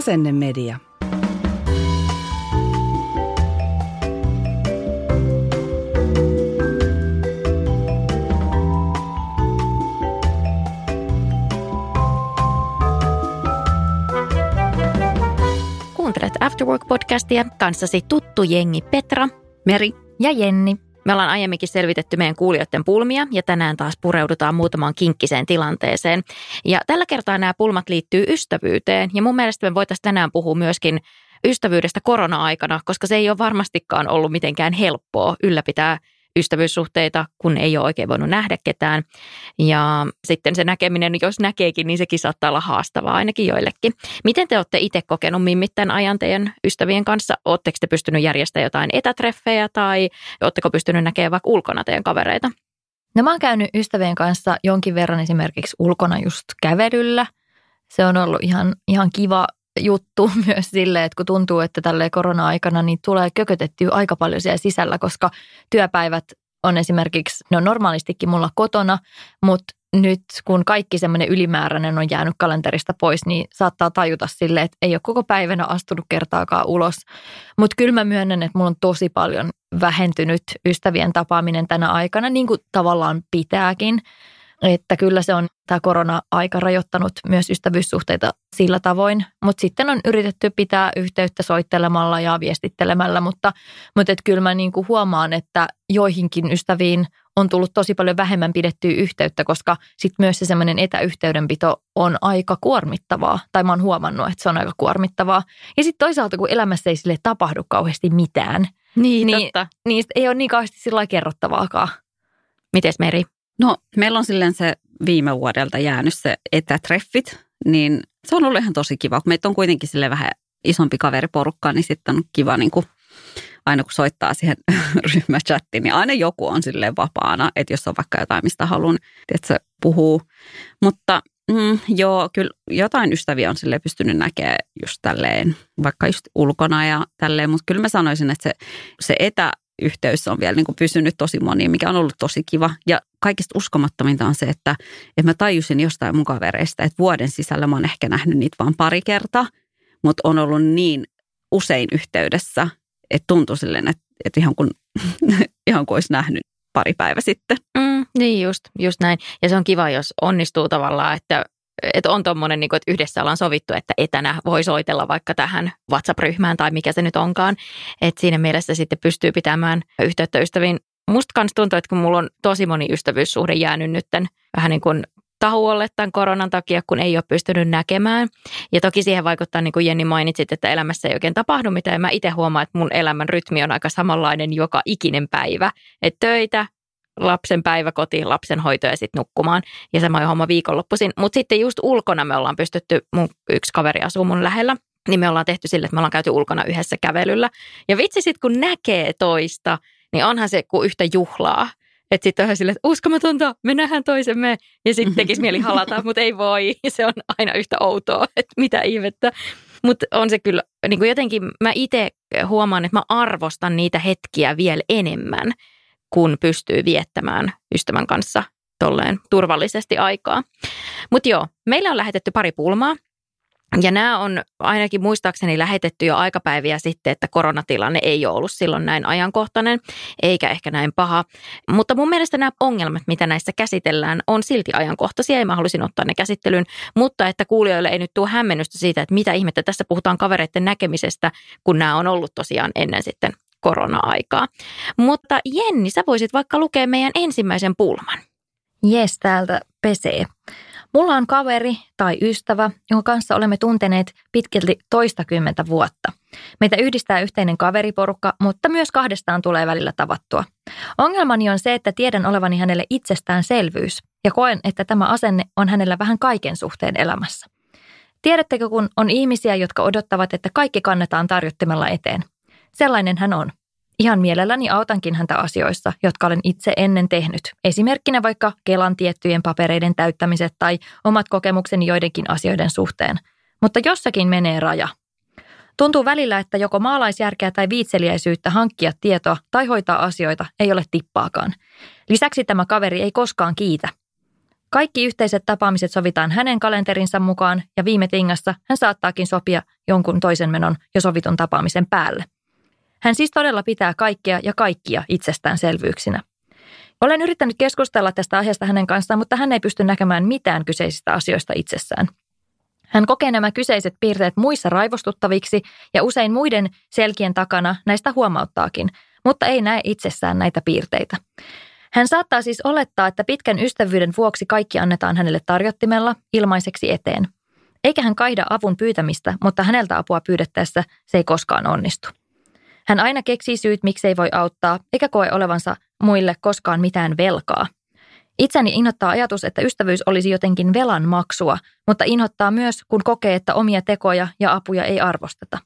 Asennemedia. Kuuntelet Afterwork-podcastia kanssasi tuttu jengi Petra, Meri ja Jenni. Me ollaan aiemminkin selvitetty meidän kuulijoiden pulmia ja tänään taas pureudutaan muutamaan kinkkiseen tilanteeseen. Ja tällä kertaa nämä pulmat liittyy ystävyyteen ja mun mielestä me voitaisiin tänään puhua myöskin ystävyydestä korona-aikana, koska se ei ole varmastikaan ollut mitenkään helppoa ylläpitää ystävyyssuhteita, kun ei ole oikein voinut nähdä ketään. Ja sitten se näkeminen, jos näkeekin, niin sekin saattaa olla haastavaa ainakin joillekin. Miten te olette itse kokenut mimmittäin ajan teidän ystävien kanssa? Oletteko te pystynyt järjestämään jotain etätreffejä tai oletteko pystynyt näkemään vaikka ulkona teidän kavereita? No mä oon käynyt ystävien kanssa jonkin verran esimerkiksi ulkona just kävelyllä. Se on ollut ihan, ihan kiva juttu myös sille, että kun tuntuu, että tälle korona-aikana niin tulee kökötettyä aika paljon siellä sisällä, koska työpäivät on esimerkiksi, ne on normaalistikin mulla kotona, mutta nyt kun kaikki semmoinen ylimääräinen on jäänyt kalenterista pois, niin saattaa tajuta sille, että ei ole koko päivänä astunut kertaakaan ulos. Mutta kyllä mä myönnän, että mulla on tosi paljon vähentynyt ystävien tapaaminen tänä aikana, niin kuin tavallaan pitääkin. Että kyllä se on tämä korona-aika rajoittanut myös ystävyyssuhteita sillä tavoin, mutta sitten on yritetty pitää yhteyttä soittelemalla ja viestittelemällä, mutta, mutta et kyllä mä niin kuin huomaan, että joihinkin ystäviin on tullut tosi paljon vähemmän pidettyä yhteyttä, koska sitten myös se semmoinen etäyhteydenpito on aika kuormittavaa, tai mä oon huomannut, että se on aika kuormittavaa. Ja sitten toisaalta, kun elämässä ei sille tapahdu kauheasti mitään, Niin, niin totta. niistä ei ole niin kauheasti sillä kerrottavaakaan. Mites Meri? No, meillä on silleen se viime vuodelta jäänyt se etätreffit, niin se on ollut ihan tosi kiva. Kun meitä on kuitenkin sille vähän isompi kaveriporukka, niin sitten on kiva niin kuin, aina kun soittaa siihen ryhmächattiin, niin aina joku on silleen vapaana, että jos on vaikka jotain, mistä haluan, että se puhuu. Mutta mm, joo, kyllä jotain ystäviä on sille pystynyt näkemään just tälleen, vaikka just ulkona ja tälleen, mutta kyllä mä sanoisin, että se, se etä, yhteys on vielä niin kuin pysynyt tosi moniin, mikä on ollut tosi kiva. Ja kaikista uskomattominta on se, että, että mä tajusin jostain mun kavereista, että vuoden sisällä mä oon ehkä nähnyt niitä vain pari kertaa, mutta on ollut niin usein yhteydessä, että tuntui silleen, että, että ihan, kuin, ihan kuin olisi nähnyt pari päivä sitten. Mm, niin just, just näin. Ja se on kiva, jos onnistuu tavallaan, että että on tuommoinen, niin että yhdessä ollaan sovittu, että etänä voi soitella vaikka tähän WhatsApp-ryhmään tai mikä se nyt onkaan. Että siinä mielessä sitten pystyy pitämään yhteyttä ystäviin. Musta kanssa tuntuu, että kun mulla on tosi moni ystävyyssuhde jäänyt nytten vähän niin kuin tahuolle tämän koronan takia, kun ei ole pystynyt näkemään. Ja toki siihen vaikuttaa, niin kuin Jenni mainitsit, että elämässä ei oikein tapahdu mitään. Ja mä itse huomaan, että mun elämän rytmi on aika samanlainen joka ikinen päivä. Että töitä, lapsen päiväkoti, lapsen hoito ja sitten nukkumaan. Ja sama homma viikonloppuisin. Mutta sitten just ulkona me ollaan pystytty, mun yksi kaveri asuu mun lähellä, niin me ollaan tehty sille, että me ollaan käyty ulkona yhdessä kävelyllä. Ja vitsi sitten kun näkee toista, niin onhan se kuin yhtä juhlaa. Että sitten on silleen, että uskomatonta, me nähdään toisemme. Ja sitten tekisi mieli halata, mutta ei voi. Se on aina yhtä outoa, että mitä ihmettä. Mutta on se kyllä, niin jotenkin mä itse huomaan, että mä arvostan niitä hetkiä vielä enemmän kun pystyy viettämään ystävän kanssa tolleen turvallisesti aikaa. Mutta joo, meillä on lähetetty pari pulmaa. Ja nämä on ainakin muistaakseni lähetetty jo aikapäiviä sitten, että koronatilanne ei ole ollut silloin näin ajankohtainen, eikä ehkä näin paha. Mutta mun mielestä nämä ongelmat, mitä näissä käsitellään, on silti ajankohtaisia ja mä haluaisin ottaa ne käsittelyyn. Mutta että kuulijoille ei nyt tule hämmennystä siitä, että mitä ihmettä tässä puhutaan kavereiden näkemisestä, kun nämä on ollut tosiaan ennen sitten korona-aikaa. Mutta Jenni, sä voisit vaikka lukea meidän ensimmäisen pulman. Jes, täältä pesee. Mulla on kaveri tai ystävä, jonka kanssa olemme tunteneet pitkälti toistakymmentä vuotta. Meitä yhdistää yhteinen kaveriporukka, mutta myös kahdestaan tulee välillä tavattua. Ongelmani on se, että tiedän olevani hänelle itsestäänselvyys ja koen, että tämä asenne on hänellä vähän kaiken suhteen elämässä. Tiedättekö, kun on ihmisiä, jotka odottavat, että kaikki kannetaan tarjottimella eteen? Sellainen hän on. Ihan mielelläni autankin häntä asioissa, jotka olen itse ennen tehnyt. Esimerkkinä vaikka Kelan tiettyjen papereiden täyttämiset tai omat kokemukseni joidenkin asioiden suhteen. Mutta jossakin menee raja. Tuntuu välillä, että joko maalaisjärkeä tai viitseliäisyyttä hankkia tietoa tai hoitaa asioita ei ole tippaakaan. Lisäksi tämä kaveri ei koskaan kiitä. Kaikki yhteiset tapaamiset sovitaan hänen kalenterinsa mukaan ja viime tingassa hän saattaakin sopia jonkun toisen menon jo sovitun tapaamisen päälle. Hän siis todella pitää kaikkea ja kaikkia itsestäänselvyyksinä. Olen yrittänyt keskustella tästä aiheesta hänen kanssaan, mutta hän ei pysty näkemään mitään kyseisistä asioista itsessään. Hän kokee nämä kyseiset piirteet muissa raivostuttaviksi ja usein muiden selkien takana näistä huomauttaakin, mutta ei näe itsessään näitä piirteitä. Hän saattaa siis olettaa, että pitkän ystävyyden vuoksi kaikki annetaan hänelle tarjottimella ilmaiseksi eteen. Eikä hän kaida avun pyytämistä, mutta häneltä apua pyydettäessä se ei koskaan onnistu. Hän aina keksii syyt, miksei voi auttaa, eikä koe olevansa muille koskaan mitään velkaa. Itseni inhottaa ajatus, että ystävyys olisi jotenkin velan maksua, mutta inhottaa myös, kun kokee, että omia tekoja ja apuja ei arvosteta.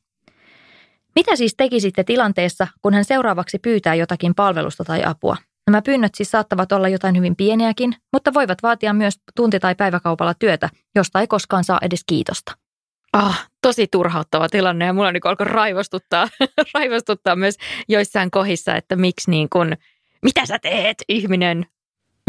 Mitä siis tekisitte tilanteessa, kun hän seuraavaksi pyytää jotakin palvelusta tai apua? Nämä pyynnöt siis saattavat olla jotain hyvin pieniäkin, mutta voivat vaatia myös tunti- tai päiväkaupalla työtä, josta ei koskaan saa edes kiitosta. Ah, tosi turhauttava tilanne ja mulla niin alkoi raivostuttaa, raivostuttaa myös joissain kohissa, että miksi niin kuin, mitä sä teet ihminen?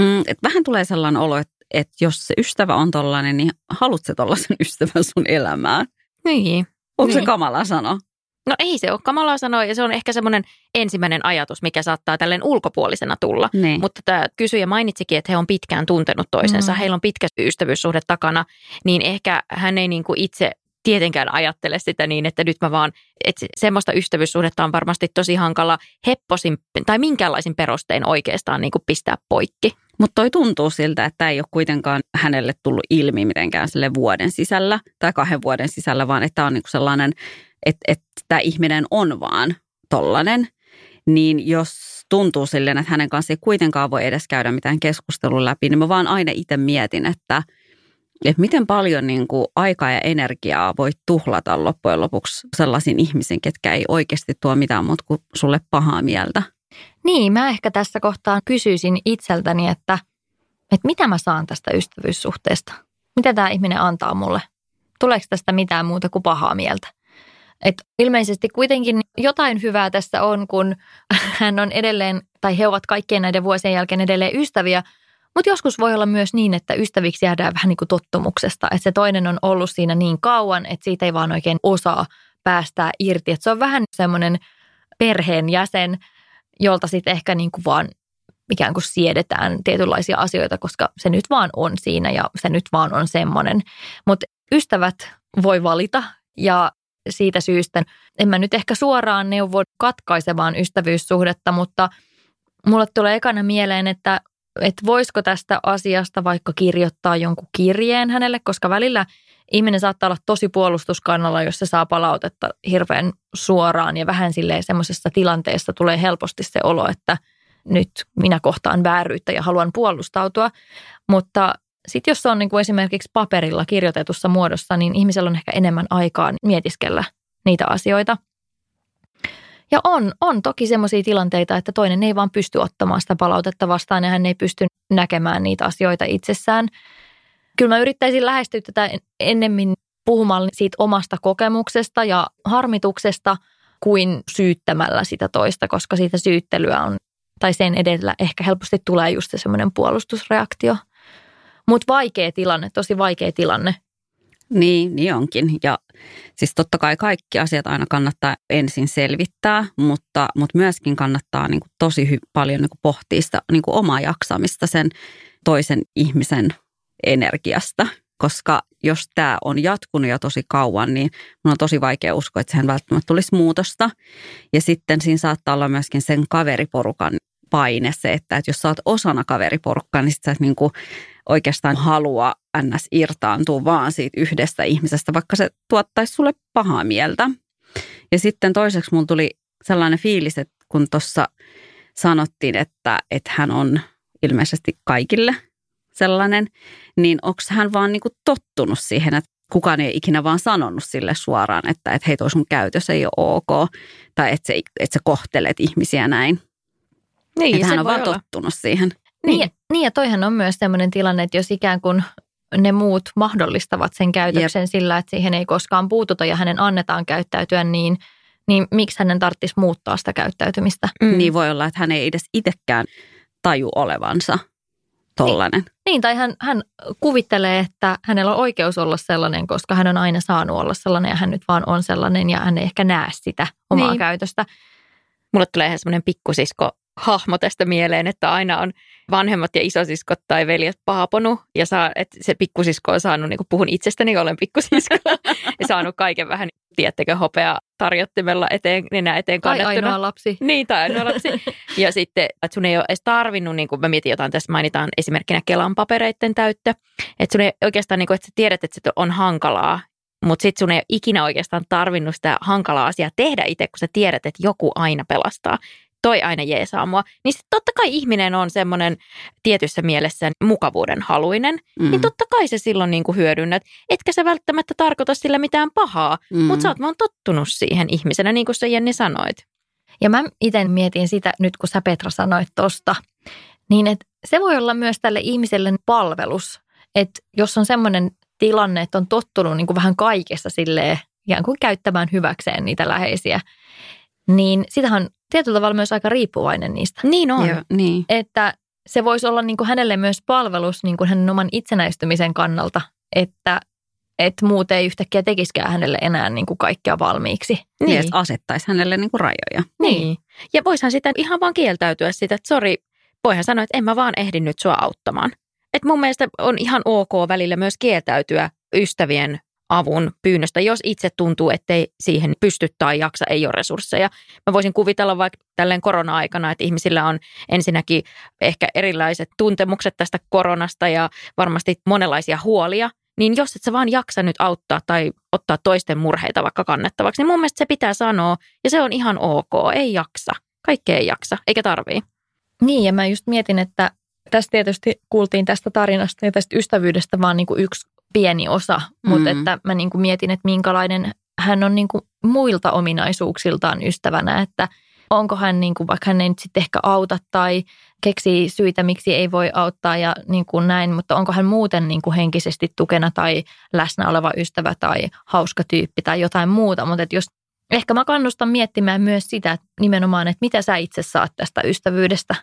Mm, et vähän tulee sellainen olo, että, että jos se ystävä on tollainen, niin haluatko tollaisen ystävän sun elämään? Niin. Onko niin. se kamala sano? No ei se ole kamalaa sanoa ja se on ehkä semmoinen ensimmäinen ajatus, mikä saattaa tälleen ulkopuolisena tulla. Niin. Mutta tämä kysyjä mainitsikin, että he on pitkään tuntenut toisensa, mm. heillä on pitkä ystävyyssuhde takana, niin ehkä hän ei niinku itse tietenkään ajattele sitä niin, että nyt mä vaan, että semmoista ystävyyssuhdetta on varmasti tosi hankala hepposin tai minkäänlaisin perustein oikeastaan niin kuin pistää poikki. Mutta toi tuntuu siltä, että ei ole kuitenkaan hänelle tullut ilmi mitenkään sille vuoden sisällä tai kahden vuoden sisällä, vaan että on niinku sellainen, että, että tämä ihminen on vaan tollainen. Niin jos tuntuu silleen, että hänen kanssa ei kuitenkaan voi edes käydä mitään keskustelun läpi, niin mä vaan aina itse mietin, että – että miten paljon niin kuin aikaa ja energiaa voi tuhlata loppujen lopuksi sellaisiin ihmisiin, ketkä ei oikeasti tuo mitään muuta kuin sulle pahaa mieltä. Niin, mä ehkä tässä kohtaa kysyisin itseltäni, että, että mitä mä saan tästä ystävyyssuhteesta? Mitä tämä ihminen antaa mulle? Tuleeko tästä mitään muuta kuin pahaa mieltä? Et ilmeisesti kuitenkin jotain hyvää tässä on, kun hän on edelleen, tai he ovat kaikkien näiden vuosien jälkeen edelleen ystäviä – mutta joskus voi olla myös niin, että ystäviksi jäädään vähän niin kuin tottumuksesta. Että se toinen on ollut siinä niin kauan, että siitä ei vaan oikein osaa päästää irti. Että se on vähän semmoinen perheen jäsen, jolta sitten ehkä niin kuin vaan ikään kuin siedetään tietynlaisia asioita, koska se nyt vaan on siinä ja se nyt vaan on semmoinen. Mutta ystävät voi valita ja siitä syystä en mä nyt ehkä suoraan neuvo katkaisemaan ystävyyssuhdetta, mutta mulle tulee ekana mieleen, että että voisiko tästä asiasta vaikka kirjoittaa jonkun kirjeen hänelle, koska välillä ihminen saattaa olla tosi puolustuskannalla, jos se saa palautetta hirveän suoraan ja vähän silleen semmoisessa tilanteessa tulee helposti se olo, että nyt minä kohtaan vääryyttä ja haluan puolustautua. Mutta sitten jos se on niin kuin esimerkiksi paperilla kirjoitetussa muodossa, niin ihmisellä on ehkä enemmän aikaa mietiskellä niitä asioita. Ja on, on toki semmoisia tilanteita, että toinen ei vaan pysty ottamaan sitä palautetta vastaan ja hän ei pysty näkemään niitä asioita itsessään. Kyllä mä yrittäisin lähestyä tätä ennemmin puhumaan siitä omasta kokemuksesta ja harmituksesta kuin syyttämällä sitä toista, koska siitä syyttelyä on, tai sen edellä ehkä helposti tulee just se semmoinen puolustusreaktio. Mutta vaikea tilanne, tosi vaikea tilanne. Niin, niin onkin. Ja siis totta kai kaikki asiat aina kannattaa ensin selvittää, mutta, mutta myöskin kannattaa niin kuin tosi hy- paljon niin kuin pohtia sitä niin kuin omaa jaksamista sen toisen ihmisen energiasta. Koska jos tämä on jatkunut jo tosi kauan, niin mun on tosi vaikea uskoa, että sehän välttämättä tulisi muutosta. Ja sitten siinä saattaa olla myöskin sen kaveriporukan paine se, että, että jos sä oot osana kaveriporukkaa, niin sit sä et niin kuin oikeastaan halua ns. irtaantua vaan siitä yhdestä ihmisestä, vaikka se tuottaisi sulle pahaa mieltä. Ja sitten toiseksi mulla tuli sellainen fiilis, että kun tuossa sanottiin, että, että hän on ilmeisesti kaikille sellainen, niin onko hän vaan niin kuin tottunut siihen, että kukaan ei ikinä vaan sanonut sille suoraan, että, että hei toi sun käytös ei ole ok, tai että, se, että sä kohtelet ihmisiä näin. Niin, että hän on vaan olla. tottunut siihen. Niin, niin, niin ja toihan on myös sellainen tilanne, että jos ikään kuin ne muut mahdollistavat sen käytöksen Jep. sillä, että siihen ei koskaan puututa ja hänen annetaan käyttäytyä niin, niin miksi hänen tarvitsisi muuttaa sitä käyttäytymistä? Mm. Niin voi olla, että hän ei edes itsekään taju olevansa tollainen. Niin, niin tai hän, hän kuvittelee, että hänellä on oikeus olla sellainen, koska hän on aina saanut olla sellainen ja hän nyt vaan on sellainen ja hän ei ehkä näe sitä omaa niin. käytöstä. Mulle tulee ihan semmoinen pikkusisko hahmo tästä mieleen, että aina on vanhemmat ja isosiskot tai veljet paaponut ja saa, että se pikkusisko on saanut, niin kuin puhun itsestäni, olen pikkusisko, ja saanut kaiken vähän, tiedättekö, hopea tarjottimella eteen, nenä eteen kannettuna. Tai ainoa lapsi. Niin, tai ainoa lapsi. ja sitten, että sun ei ole edes tarvinnut, niin kuin mä mietin jotain, tässä mainitaan esimerkkinä Kelan papereiden täyttö, että sun ei oikeastaan, niin kuin, että sä tiedät, että se on hankalaa, mutta sitten sun ei ole ikinä oikeastaan tarvinnut sitä hankalaa asiaa tehdä itse, kun sä tiedät, että joku aina pelastaa toi aina jeesaa mua. Niin sit totta kai ihminen on semmoinen tietyssä mielessä mukavuuden haluinen, mm. niin totta kai se silloin niinku hyödynnät. Etkä sä välttämättä tarkoita sillä mitään pahaa, mm. mutta sä oot vaan tottunut siihen ihmisenä, niin kuin sä Jenni sanoit. Ja mä itse mietin sitä nyt, kun sä Petra sanoit tosta, niin että se voi olla myös tälle ihmiselle palvelus. Että jos on semmoinen tilanne, että on tottunut niin kuin vähän kaikessa silleen, ikään kuin käyttämään hyväkseen niitä läheisiä, niin sitähän tietyllä tavalla myös aika riippuvainen niistä. Niin on. Joo, niin. Että se voisi olla niin kuin hänelle myös palvelus niin kuin hänen oman itsenäistymisen kannalta, että, että muut ei yhtäkkiä tekisikään hänelle enää niin kuin kaikkea valmiiksi. Niin, niin. asettaisi hänelle niin kuin rajoja. Niin. Ja voisihan sitä ihan vaan kieltäytyä sitä, että sori, voihan sanoa, että en mä vaan ehdi nyt sua auttamaan. Et mun mielestä on ihan ok välillä myös kieltäytyä ystävien avun pyynnöstä, jos itse tuntuu, ettei siihen pysty tai jaksa, ei ole resursseja. Mä voisin kuvitella vaikka tälleen korona-aikana, että ihmisillä on ensinnäkin ehkä erilaiset tuntemukset tästä koronasta ja varmasti monenlaisia huolia, niin jos et sä vaan jaksa nyt auttaa tai ottaa toisten murheita vaikka kannettavaksi, niin mun mielestä se pitää sanoa ja se on ihan ok, ei jaksa. Kaikki ei jaksa, eikä tarvii. Niin ja mä just mietin, että tässä tietysti kuultiin tästä tarinasta ja tästä ystävyydestä vaan niin kuin yksi pieni osa, mm. mutta että mä niin kuin mietin, että minkälainen hän on niin kuin muilta ominaisuuksiltaan ystävänä, että onko hän, niin kuin, vaikka hän ei nyt sitten ehkä auta tai keksii syitä, miksi ei voi auttaa ja niin kuin näin, mutta onko hän muuten niin kuin henkisesti tukena tai läsnä oleva ystävä tai hauska tyyppi tai jotain muuta, mutta että jos ehkä mä kannustan miettimään myös sitä että nimenomaan, että mitä sä itse saat tästä ystävyydestä,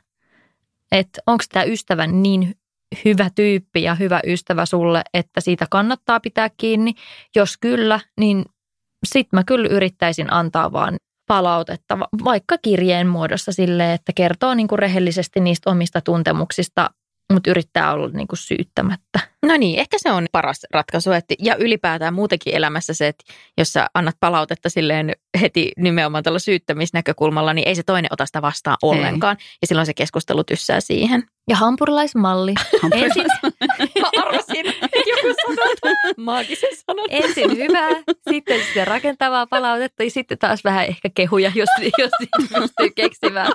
että onko tämä ystävä niin hyvä tyyppi ja hyvä ystävä sulle, että siitä kannattaa pitää kiinni. Jos kyllä, niin sit mä kyllä yrittäisin antaa vaan palautetta, vaikka kirjeen muodossa sille, että kertoo niin kuin rehellisesti niistä omista tuntemuksista, mutta yrittää olla niin kuin syyttämättä. No niin, ehkä se on paras ratkaisu. Että, ja ylipäätään muutenkin elämässä se, että jos sä annat palautetta silleen heti nimenomaan tällä syyttämisnäkökulmalla, niin ei se toinen ota sitä vastaan ollenkaan. Ei. Ja silloin se keskustelu tyssää siihen. Ja hampurilaismalli. Ensin, mä arvasin, joku sanoo maagisen sanan. Ensin hyvää, sitten sitten rakentavaa palautetta ja sitten taas vähän ehkä kehuja, jos, jos pystyy keksimään.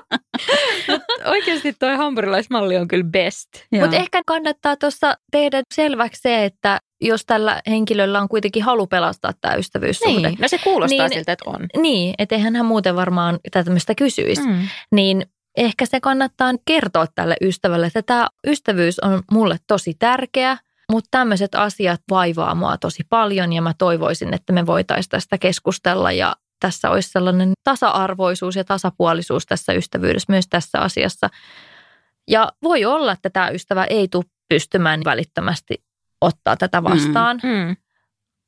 Oikeasti toi hampurilaismalli on kyllä best. Mutta ehkä kannattaa tuossa tehdä selväksi se, että jos tällä henkilöllä on kuitenkin halu pelastaa tämä ystävyyssuhde. Niin, no se kuulostaa niin, siltä, että on. Niin, että eihän hän muuten varmaan tämmöistä kysyisi. Mm. Niin ehkä se kannattaa kertoa tälle ystävälle, että tämä ystävyys on mulle tosi tärkeä, mutta tämmöiset asiat vaivaa mua tosi paljon ja mä toivoisin, että me voitaisiin tästä keskustella ja tässä olisi sellainen tasa-arvoisuus ja tasapuolisuus tässä ystävyydessä myös tässä asiassa. Ja voi olla, että tämä ystävä ei tule pystymään välittömästi ottaa tätä vastaan. Mm, mm.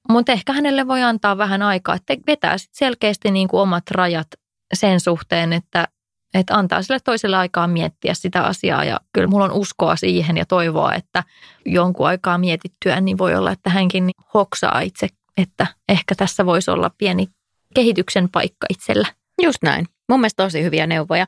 Mutta ehkä hänelle voi antaa vähän aikaa, että vetää sit selkeästi niin kuin omat rajat sen suhteen, että, että antaa sille toiselle aikaa miettiä sitä asiaa. Ja kyllä mulla on uskoa siihen ja toivoa, että jonkun aikaa mietittyä, niin voi olla, että hänkin hoksaa itse, että ehkä tässä voisi olla pieni kehityksen paikka itsellä. Just näin. Mun mielestä tosi hyviä neuvoja.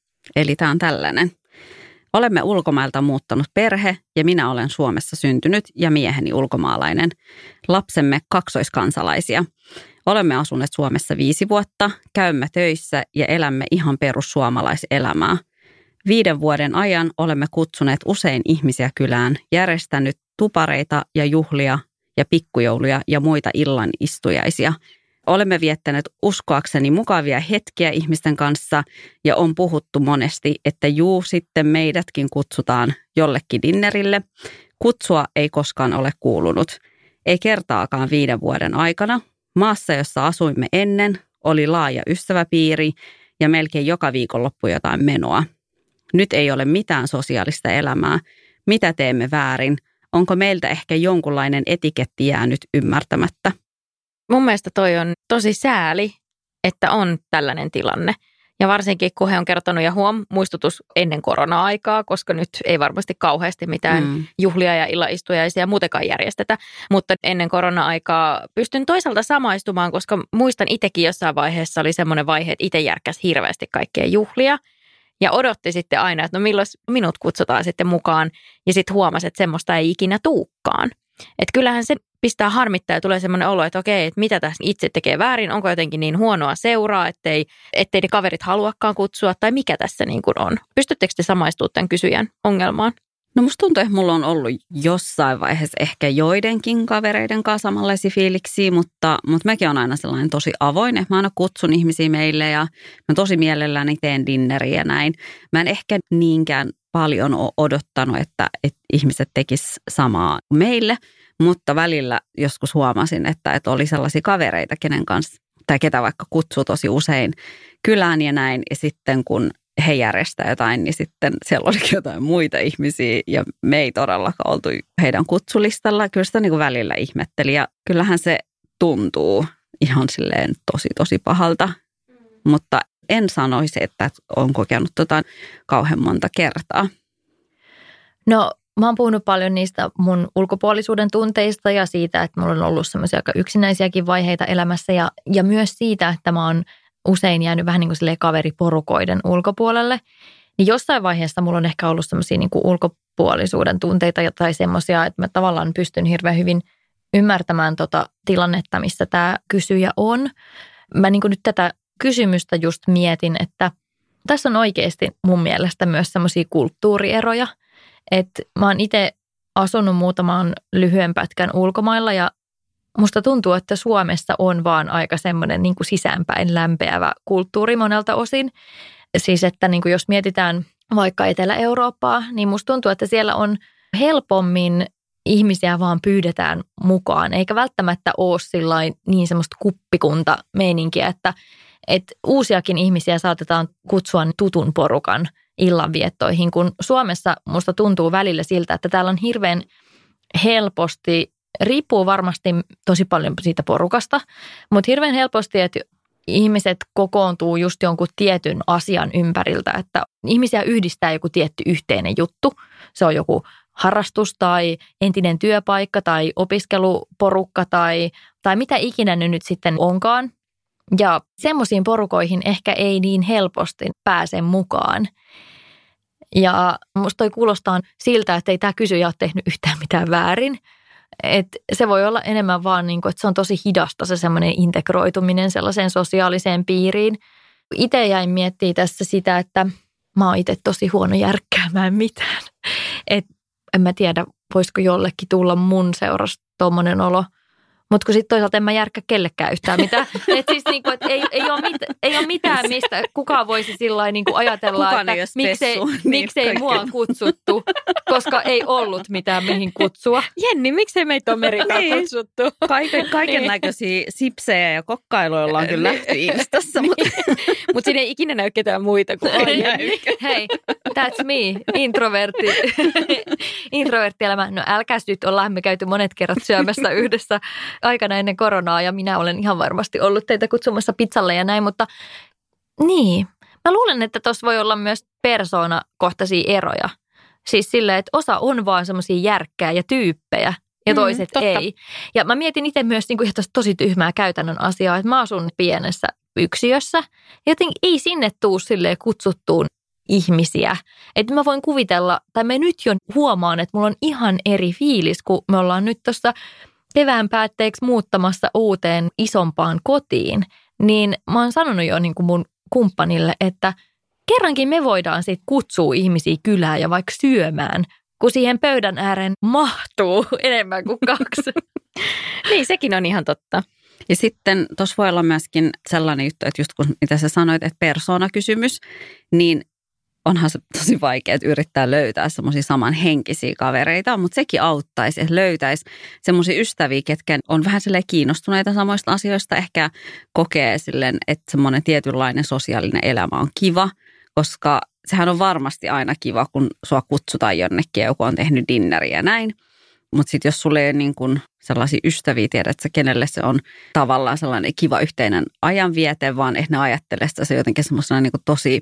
eli tämä on tällainen. Olemme ulkomailta muuttanut perhe ja minä olen Suomessa syntynyt ja mieheni ulkomaalainen. Lapsemme kaksoiskansalaisia. Olemme asuneet Suomessa viisi vuotta, käymme töissä ja elämme ihan perussuomalaiselämää. Viiden vuoden ajan olemme kutsuneet usein ihmisiä kylään, järjestänyt tupareita ja juhlia ja pikkujouluja ja muita illan istujaisia – Olemme viettäneet uskoakseni mukavia hetkiä ihmisten kanssa ja on puhuttu monesti, että juu sitten meidätkin kutsutaan jollekin dinnerille. Kutsua ei koskaan ole kuulunut. Ei kertaakaan viiden vuoden aikana. Maassa, jossa asuimme ennen, oli laaja ystäväpiiri ja melkein joka viikonloppu jotain menoa. Nyt ei ole mitään sosiaalista elämää. Mitä teemme väärin? Onko meiltä ehkä jonkunlainen etiketti jäänyt ymmärtämättä? Mun mielestä toi on tosi sääli, että on tällainen tilanne. Ja varsinkin kun he on kertonut ja huom, muistutus ennen korona-aikaa, koska nyt ei varmasti kauheasti mitään mm. juhlia ja illaistujaisia muutenkaan järjestetä. Mutta ennen korona-aikaa pystyn toisaalta samaistumaan, koska muistan itsekin jossain vaiheessa oli semmoinen vaihe, että itse järkäs hirveästi kaikkea juhlia. Ja odotti sitten aina, että no milloin minut kutsutaan sitten mukaan. Ja sitten huomasi, että semmoista ei ikinä tuukkaan. Että kyllähän se pistää harmittaa ja tulee semmoinen olo, että okei, että mitä tässä itse tekee väärin, onko jotenkin niin huonoa seuraa, ettei, ettei ne kaverit haluakaan kutsua tai mikä tässä niin kuin on. Pystyttekö te samaistumaan tämän kysyjän ongelmaan? No musta tuntuu, että mulla on ollut jossain vaiheessa ehkä joidenkin kavereiden kanssa samanlaisia fiiliksiä, mutta, mutta mäkin on aina sellainen tosi avoin, että mä aina kutsun ihmisiä meille ja mä tosi mielelläni teen dinneriä ja näin. Mä en ehkä niinkään paljon ole odottanut, että, että ihmiset tekis samaa meille – mutta välillä joskus huomasin, että, että oli sellaisia kavereita, kenen kanssa, tai ketä vaikka kutsuu tosi usein kylään ja näin. Ja sitten kun he järjestää jotain, niin sitten siellä olikin jotain muita ihmisiä ja me ei todellakaan oltu heidän kutsulistalla. Kyllä sitä niin kuin välillä ihmetteli ja kyllähän se tuntuu ihan silleen tosi tosi pahalta, mutta en sanoisi, että on kokenut tota kauhean monta kertaa. No Mä oon puhunut paljon niistä mun ulkopuolisuuden tunteista ja siitä, että mulla on ollut semmoisia aika yksinäisiäkin vaiheita elämässä ja, ja myös siitä, että mä oon usein jäänyt vähän niin kuin kaveriporukoiden ulkopuolelle. Niin jossain vaiheessa mulla on ehkä ollut semmoisia niin ulkopuolisuuden tunteita tai semmoisia, että mä tavallaan pystyn hirveän hyvin ymmärtämään tota tilannetta, missä tämä kysyjä on. Mä niin kuin nyt tätä kysymystä just mietin, että tässä on oikeasti mun mielestä myös semmoisia kulttuurieroja – että mä oon itse asunut muutaman lyhyen pätkän ulkomailla ja musta tuntuu, että Suomessa on vaan aika semmoinen niin kuin sisäänpäin lämpeävä kulttuuri monelta osin. Siis että niin kuin jos mietitään vaikka Etelä-Eurooppaa, niin musta tuntuu, että siellä on helpommin ihmisiä vaan pyydetään mukaan, eikä välttämättä ole niin semmoista kuppikunta meininkiä, että, että uusiakin ihmisiä saatetaan kutsua tutun porukan – illanviettoihin, kun Suomessa musta tuntuu välillä siltä, että täällä on hirveän helposti, riippuu varmasti tosi paljon siitä porukasta, mutta hirveän helposti, että ihmiset kokoontuu just jonkun tietyn asian ympäriltä, että ihmisiä yhdistää joku tietty yhteinen juttu. Se on joku harrastus tai entinen työpaikka tai opiskeluporukka tai, tai mitä ikinä ne nyt sitten onkaan. Ja semmoisiin porukoihin ehkä ei niin helposti pääse mukaan. Ja musta toi kuulostaa siltä, että ei tämä kysyjä ole tehnyt yhtään mitään väärin. Et se voi olla enemmän vaan, niin kuin, että se on tosi hidasta se semmoinen integroituminen sellaiseen sosiaaliseen piiriin. Itse jäin miettimään tässä sitä, että mä oon itse tosi huono järkkäämään mitään. Et en mä tiedä, voisiko jollekin tulla mun seurasta tuommoinen olo – mutta kun sitten toisaalta en mä järkkä kellekään yhtään mitään. Et siis niinku, et ei, ei, ole mit, ei ole mitään, mistä kukaan voisi sillä niinku ajatella, Kukaan että ei miksei, niin miksei kaikki. mua kutsuttu, koska ei ollut mitään mihin kutsua. Jenni, miksei meitä ole Merikaan Niin. kutsuttu? Kaiken, kaiken näköisiä sipsejä ja kokkailuilla on kyllä nähty Instassa, mutta Mutta siinä ei ikinä näy ketään muita kuin Ei Jenni. Hei, that's me, introvertti. Introverttielämä. No älkääs nyt, ollaan me käyty monet kerrat syömässä yhdessä aikana ennen koronaa ja minä olen ihan varmasti ollut teitä kutsumassa pizzalle ja näin, mutta niin. Mä luulen, että tuossa voi olla myös persoonakohtaisia eroja. Siis silleen, että osa on vaan semmoisia järkkää ja tyyppejä ja Mm, toiset totta. ei. Ja mä mietin itse myös niin kuin tosi tyhmää käytännön asiaa, että mä asun pienessä yksiössä. Joten ei sinne tuu silleen kutsuttuun ihmisiä. Että mä voin kuvitella, tai mä nyt jo huomaan, että mulla on ihan eri fiilis, kun me ollaan nyt tuossa kevään päätteeksi muuttamassa uuteen isompaan kotiin. Niin mä oon sanonut jo niin kuin mun kumppanille, että kerrankin me voidaan sitten kutsua ihmisiä kylään ja vaikka syömään, kun siihen pöydän ääreen mahtuu enemmän kuin kaksi. Niin, sekin on ihan totta. Ja sitten tuossa voi olla myöskin sellainen juttu, että just kun mitä sä sanoit, että persoonakysymys, niin onhan se tosi vaikea että yrittää löytää semmoisia samanhenkisiä kavereita, mutta sekin auttaisi, että löytäisi semmoisia ystäviä, ketkä on vähän silleen kiinnostuneita samoista asioista, ehkä kokee silleen, että semmoinen tietynlainen sosiaalinen elämä on kiva, koska sehän on varmasti aina kiva, kun sua kutsutaan jonnekin ja joku on tehnyt dinneriä ja näin. Mutta sitten jos sulle ei niin kun sellaisia ystäviä, tiedät sä, kenelle se on tavallaan sellainen kiva yhteinen ajanviete, vaan ehkä ne ajattelee sitä se jotenkin semmoisena niin tosi,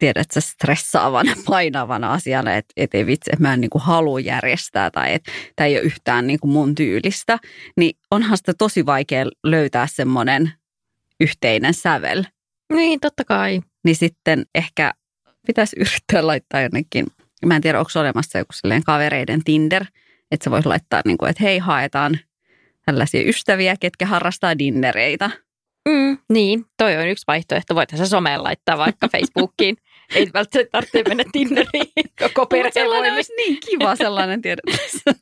tiedät sä, stressaavana, painavana asiana, että et ei vitsi, että mä en niin kuin halua järjestää tai että tämä ei ole yhtään niin kuin mun tyylistä. Niin onhan sitä tosi vaikea löytää semmoinen yhteinen sävel. Niin, totta kai. Niin sitten ehkä pitäisi yrittää laittaa jonnekin, mä en tiedä, onko olemassa joku silleen kavereiden Tinder, että sä voisi laittaa, niin kuin, että hei, haetaan tällaisia ystäviä, ketkä harrastaa dinnereitä. Mm, niin, toi on yksi vaihtoehto. Voitaisiin se someen laittaa vaikka Facebookiin. Ei välttämättä tarvitse mennä Tinderiin. Koko Mutta perhe sellainen voi. olisi niin kiva sellainen, tiedät.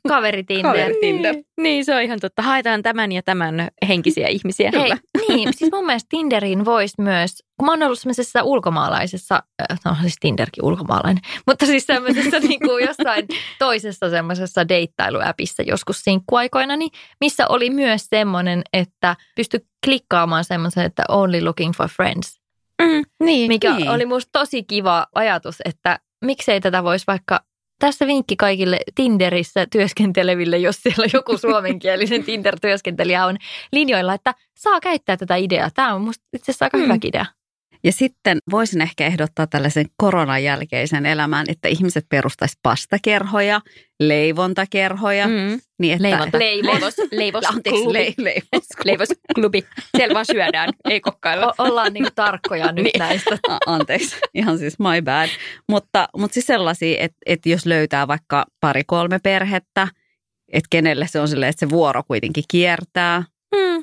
Kaveri Tinder. Kaveri Tinder. Niin, niin, se on ihan totta. Haetaan tämän ja tämän henkisiä ihmisiä. Hei, niin, siis mun mielestä Tinderiin voisi myös, kun mä oon ollut semmoisessa ulkomaalaisessa, äh, no siis Tinderkin ulkomaalainen, mutta siis semmoisessa niin kuin jossain toisessa semmoisessa deittailuäpissä joskus sinkkuaikoina, niin missä oli myös semmoinen, että pystyi klikkaamaan semmoisen, että only looking for friends, Mm, niin. mikä Niin. oli musta tosi kiva ajatus, että miksei tätä voisi vaikka tässä vinkki kaikille Tinderissä työskenteleville, jos siellä joku suomenkielinen Tinder-työskentelijä on linjoilla, että saa käyttää tätä ideaa. Tämä on musta itse asiassa aika Mm. hyvä idea. Ja sitten voisin ehkä ehdottaa tällaisen koronan jälkeisen elämään, että ihmiset perustaisi pastakerhoja, leivontakerhoja. Mm. Niin että, Leivonta. Leivos, leivos, Anteeksi, klubi. le, leivos. Leivosklubi. Siellä vaan syödään, ei kokkailla. O- ollaan niin tarkkoja nyt Niin. näistä. Anteeksi, ihan siis my bad. Mutta, mutta siis sellaisia, että, että jos löytää vaikka pari-kolme perhettä, että kenelle se on silleen, että se vuoro kuitenkin kiertää.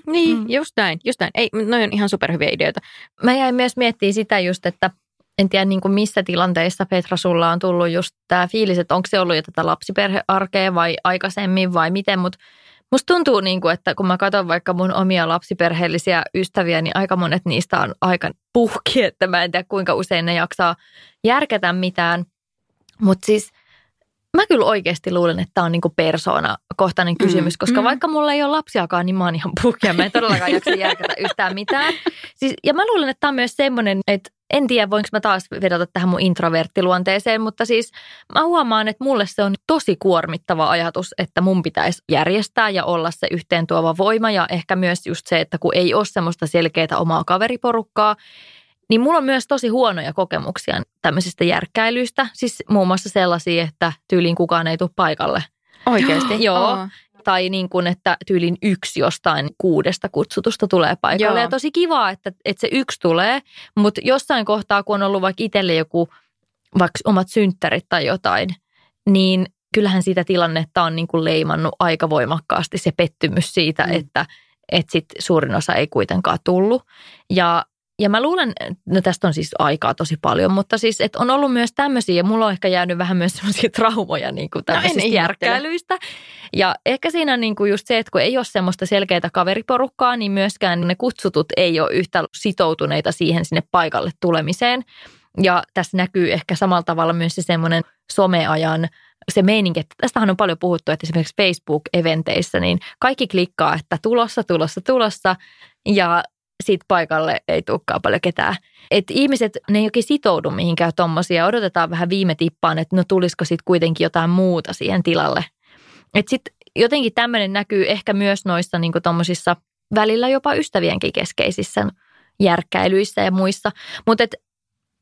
Niin, Mm. mm. just näin, just näin. Ei, noi on ihan superhyviä ideoita. Mä jäin myös miettimään sitä just, että en tiedä niin kuin missä tilanteissa Petra sulla on tullut just tämä fiilis, että onko se ollut jo tätä lapsiperhearkea vai aikaisemmin vai miten, mutta musta tuntuu niin kuin, että kun mä katson vaikka mun omia lapsiperheellisiä ystäviä, niin aika monet niistä on aika puhki, että mä en tiedä kuinka usein ne jaksaa järkätä mitään, mutta siis Mä kyllä oikeasti luulen, että tämä on niinku persoonakohtainen kysymys, Mm, koska mm. vaikka mulla ei ole lapsiakaan, niin mä oon ihan puhkia. Mä en todellakaan jaksa järkätä yhtään mitään. Siis, ja mä luulen, että tämä on myös semmoinen, että en tiedä voinko mä taas vedota tähän mun introverttiluonteeseen, mutta siis mä huomaan, että mulle se on tosi kuormittava ajatus, että mun pitäisi järjestää ja olla se yhteen tuova voima ja ehkä myös just se, että kun ei ole semmoista selkeää omaa kaveriporukkaa, niin mulla on myös tosi huonoja kokemuksia tämmöisistä järkkäilyistä. Siis muun muassa sellaisia, että tyyliin kukaan ei tule paikalle. Oikeasti. Joo. Tai niin kuin, että tyylin yksi jostain kuudesta kutsutusta tulee paikalle. Joo. Ja tosi kiva, että, että se yksi tulee, mutta jossain kohtaa, kun on ollut vaikka itselle joku, vaikka omat synttärit tai jotain, niin kyllähän sitä tilannetta on niin kuin leimannut aika voimakkaasti se pettymys siitä, mm. että, että sit suurin osa ei kuitenkaan tullut. Ja ja mä luulen, no tästä on siis aikaa tosi paljon, mutta siis että on ollut myös tämmöisiä, ja mulla on ehkä jäänyt vähän myös semmoisia traumoja niin kuin tämmöisistä no järkkäilyistä. Ja ehkä siinä on niin kuin just se, että kun ei ole semmoista selkeää kaveriporukkaa, niin myöskään ne kutsutut ei ole yhtä sitoutuneita siihen sinne paikalle tulemiseen. Ja tässä näkyy ehkä samalla tavalla myös se semmoinen someajan se meininki, että tästähän on paljon puhuttu, että esimerkiksi Facebook-eventeissä, niin kaikki klikkaa, että tulossa, tulossa, tulossa, ja sit paikalle ei tulekaan paljon ketään. Et ihmiset, ne ei oikein sitoudu mihinkään tuommoisia. Odotetaan vähän viime tippaan, että no tulisiko sitten kuitenkin jotain muuta siihen tilalle. Et sit jotenkin tämmöinen näkyy ehkä myös noissa niin tuommoisissa välillä jopa ystävienkin keskeisissä järkkäilyissä ja muissa. Mutta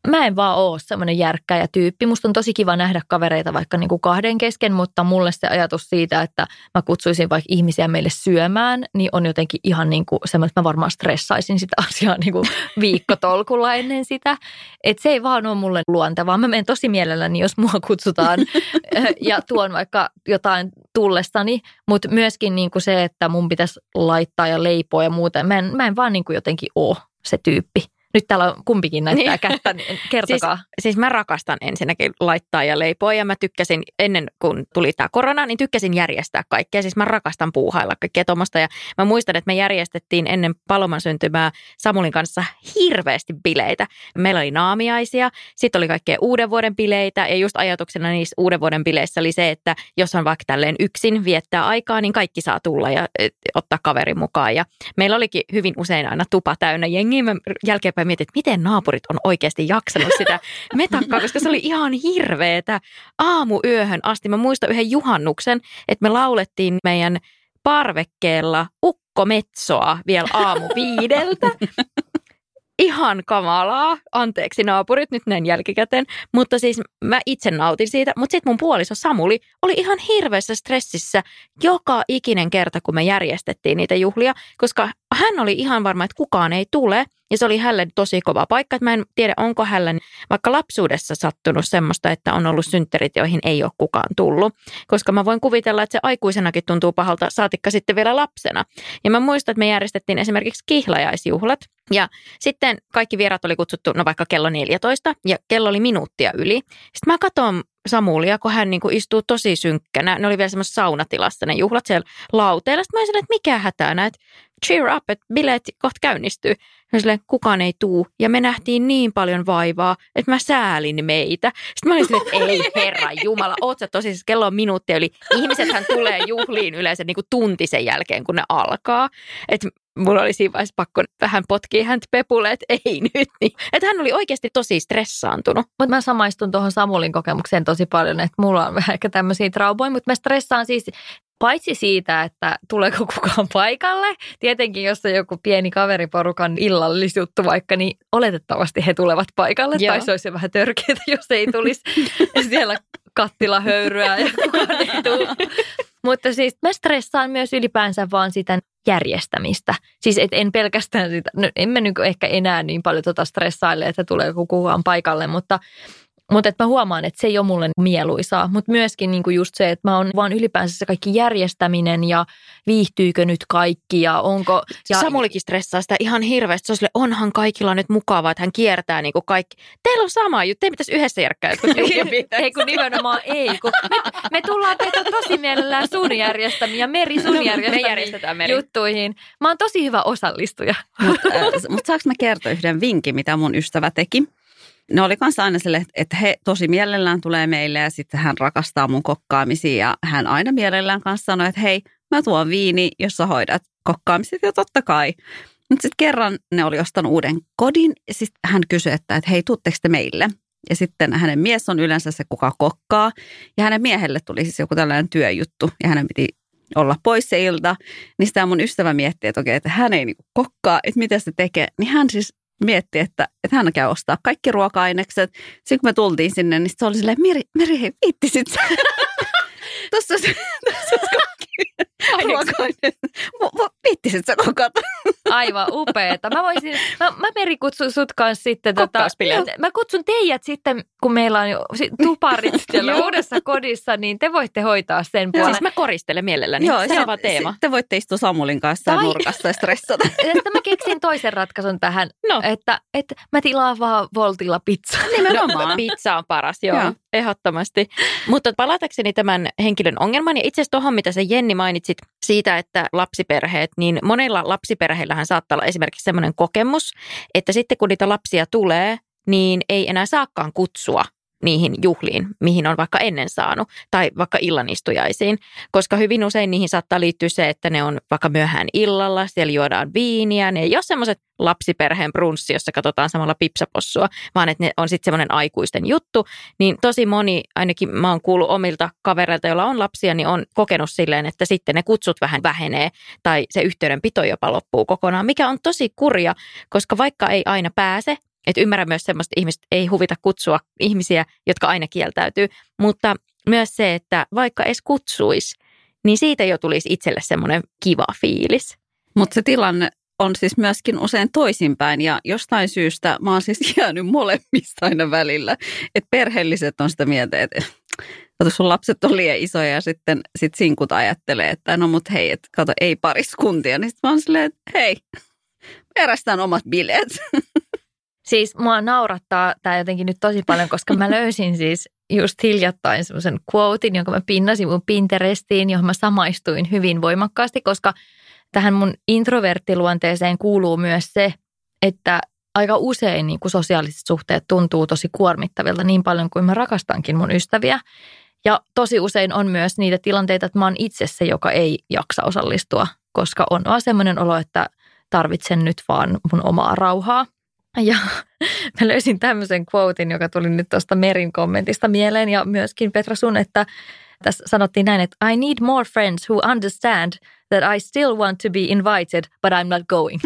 mä en vaan ole semmoinen järkkäjä tyyppi. Musta on tosi kiva nähdä kavereita vaikka niin kuin kahden kesken, mutta mulle se ajatus siitä, että mä kutsuisin vaikka ihmisiä meille syömään, niin on jotenkin ihan niin kuin semmoinen, että mä varmaan stressaisin sitä asiaa niin kuin viikkotolkulla ennen sitä. Että se ei vaan ole mulle luontevaa. Mä menen tosi mielelläni, jos mua kutsutaan ja tuon vaikka jotain tullestani, mutta myöskin niin kuin se, että mun pitäisi laittaa ja leipoa ja muuta. Mä en, mä en vaan niin kuin jotenkin ole se tyyppi. Nyt täällä on kumpikin näyttää niin. kättä, niin kertokaa. Siis, siis mä rakastan ensinnäkin laittaa ja leipoa ja mä tykkäsin ennen kuin tuli tämä korona, niin tykkäsin järjestää kaikkea. Siis mä rakastan puuhailla kaikkea tuommoista ja mä muistan, että me järjestettiin ennen Paloman syntymää Samulin kanssa hirveästi bileitä. Meillä oli naamiaisia, sitten oli kaikkea uuden vuoden bileitä ja just ajatuksena niissä uuden vuoden bileissä oli se, että jos on vaikka tälleen yksin viettää aikaa, niin kaikki saa tulla ja ottaa kaverin mukaan. Ja meillä olikin hyvin usein aina tupa täynnä jengiä. Mä jälkeenpäin mä mietin, että miten naapurit on oikeasti jaksanut sitä metakkaa, koska se oli ihan hirveetä aamuyöhön asti. Mä muistan yhden juhannuksen, että me laulettiin meidän parvekkeella ukkometsoa vielä aamu viideltä ihan kamalaa. Anteeksi naapurit nyt näin jälkikäteen. Mutta siis mä itse nautin siitä. Mutta sitten mun puoliso Samuli oli ihan hirveässä stressissä joka ikinen kerta, kun me järjestettiin niitä juhlia. Koska hän oli ihan varma, että kukaan ei tule. Ja se oli hänelle tosi kova paikka. Että mä en tiedä, onko hänelle vaikka lapsuudessa sattunut semmoista, että on ollut synttärit, joihin ei ole kukaan tullut. Koska mä voin kuvitella, että se aikuisenakin tuntuu pahalta, saatikka sitten vielä lapsena. Ja mä muistan, että me järjestettiin esimerkiksi kihlajaisjuhlat. Ja sitten kaikki vierat oli kutsuttu, no vaikka kello 14, ja kello oli minuuttia yli. Sitten mä katson Samulia, kun hän niinku istuu tosi synkkänä. Ne oli vielä semmoisessa saunatilassa ne juhlat siellä lauteella. Sitten mä olin että mikä hätää näet? Cheer up, että bileet kohta käynnistyy. Ja silleen, kukaan ei tuu. Ja me nähtiin niin paljon vaivaa, että mä säälin meitä. Sitten mä olin silleen, että ei herra Jumala, oot sä tosi, siis kello on minuutti. Eli ihmisethän tulee juhliin yleensä niin kuin tunti sen jälkeen, kun ne alkaa. Että mulla oli siinä vaiheessa pakko vähän potkia häntä pepulle, että ei nyt. Niin. Että hän oli oikeasti tosi stressaantunut. Mutta mä samaistun tuohon Samulin kokemukseen tosi paljon, että mulla on vähän ehkä tämmöisiä traumoja, mutta mä stressaan siis paitsi siitä, että tuleeko kukaan paikalle, tietenkin jos on joku pieni kaveriporukan illallisjuttu vaikka, niin oletettavasti he tulevat paikalle, Joo. tai se olisi vähän törkeää, jos ei tulisi siellä kattilahöyryä ja kukaan ei tule. Mutta siis mä stressaan myös ylipäänsä vaan sitä järjestämistä. Siis et en pelkästään sitä, no en mä nyt ehkä enää niin paljon tota stressaile, että tulee kukaan paikalle, mutta mutta että mä huomaan, että se ei ole mulle mieluisaa. Mutta myöskin niinku just se, että mä oon vaan ylipäänsä se kaikki järjestäminen ja viihtyykö nyt kaikki ja onko... Ja... Samulikin stressaa sitä ihan hirveästi. Se on sille, onhan kaikilla nyt mukavaa, että hän kiertää niinku kaikki. Teillä on sama juttu, teidän pitäisi yhdessä järkkää Ei kun nimenomaan ei. Kun me, me tullaan teitä tosi mielellään sun järjestämiä, Meri sun no, järjestämiin Meri. juttuihin. Mä oon tosi hyvä osallistuja. Mutta äh, mut saanko mä kertoa yhden vinkin, mitä mun ystävä teki? Ne oli kanssa aina sille, että he tosi mielellään tulee meille ja sitten hän rakastaa mun kokkaamisia ja hän aina mielellään kanssa sanoi, että hei, mä tuon viini, jos sä hoidat kokkaamiset ja totta kai. Mutta sitten kerran ne oli ostanut uuden kodin ja sitten hän kysyi, että, että hei, tuutteko te meille? Ja sitten hänen mies on yleensä se, kuka kokkaa. Ja hänen miehelle tuli siis joku tällainen työjuttu ja hänen piti olla pois se ilta. Niin sitä mun ystävä miettii, että okei, että hän ei niinku kokkaa, että mitä se tekee. Niin hän siis mietti, että, että hän käy ostaa kaikki ruoka-ainekset. Sitten kun me tultiin sinne, niin se oli silleen, Meri, Meri hei, viittisit Tuossa olisi kaikki Viittisit sä kokata? Aivan upeeta. Mä voisin, mä, mä Meri kutsun sut kanssa sitten. Tota, mä kutsun teidät sitten, kun meillä on jo tuparit siellä uudessa kodissa, niin te voitte hoitaa sen puolen. Siis mä koristelen mielelläni. Joo, se on vaan teema. Te voitte istua Samulin kanssa tai... nurkassa ja stressata. Että mä keksin toisen ratkaisun tähän, no. että, että mä tilaan vaan Voltilla pizza. Nimenomaan. No, pizza on paras, joo. joo. Ehdottomasti. Mutta palatakseni tämän henkilön ongelman ja itse asiassa tuohon, mitä sä Jenni mainitsit siitä, että lapsiperheet, niin monilla lapsiperheillähän saattaa olla esimerkiksi sellainen kokemus, että sitten kun niitä lapsia tulee, niin ei enää saakaan kutsua niihin juhliin, mihin on vaikka ennen saanut, tai vaikka illanistujaisiin, koska hyvin usein niihin saattaa liittyä se, että ne on vaikka myöhään illalla, siellä juodaan viiniä, ne ei ole semmoiset lapsiperheen brunssi, jossa katsotaan samalla pipsapossua, vaan että ne on sitten semmoinen aikuisten juttu, niin tosi moni, ainakin mä oon kuullut omilta kavereilta, joilla on lapsia, niin on kokenut silleen, että sitten ne kutsut vähän vähenee tai se yhteydenpito jopa loppuu kokonaan, mikä on tosi kurja, koska vaikka ei aina pääse, että ymmärrän myös semmoista ihmistä, ei huvita kutsua ihmisiä, jotka aina kieltäytyy, mutta myös se, että vaikka edes kutsuisi, niin siitä jo tulisi itselle semmoinen kiva fiilis. Mutta se tilanne on siis myöskin usein toisinpäin ja jostain syystä mä oon siis jäänyt molemmista aina välillä. Että perheelliset on sitä mieltä, että sun lapset on liian isoja ja sitten sit sinkut ajattelee, että no mut hei, että kato ei pariskuntia. Niin sitten mä oon silleen, että hei, järjestetään omat bileet. Siis mua naurattaa tämä jotenkin nyt tosi paljon, koska mä löysin siis just hiljattain semmoisen quotein, jonka mä pinnasin mun Pinterestiin, johon mä samaistuin hyvin voimakkaasti, koska tähän mun introverttiluonteeseen kuuluu myös se, että aika usein niin kuin sosiaaliset suhteet tuntuu tosi kuormittavilta niin paljon kuin mä rakastankin mun ystäviä. Ja tosi usein on myös niitä tilanteita, että mä oon itse se, joka ei jaksa osallistua, koska on vaan semmoinen olo, että tarvitsen nyt vaan mun omaa rauhaa. Ja mä löysin tämmöisen quotein, joka tuli nyt tuosta Merin kommentista mieleen ja myöskin Petra sun, että tässä sanottiin näin, että I need more friends who understand that I still want to be invited, but I'm not going.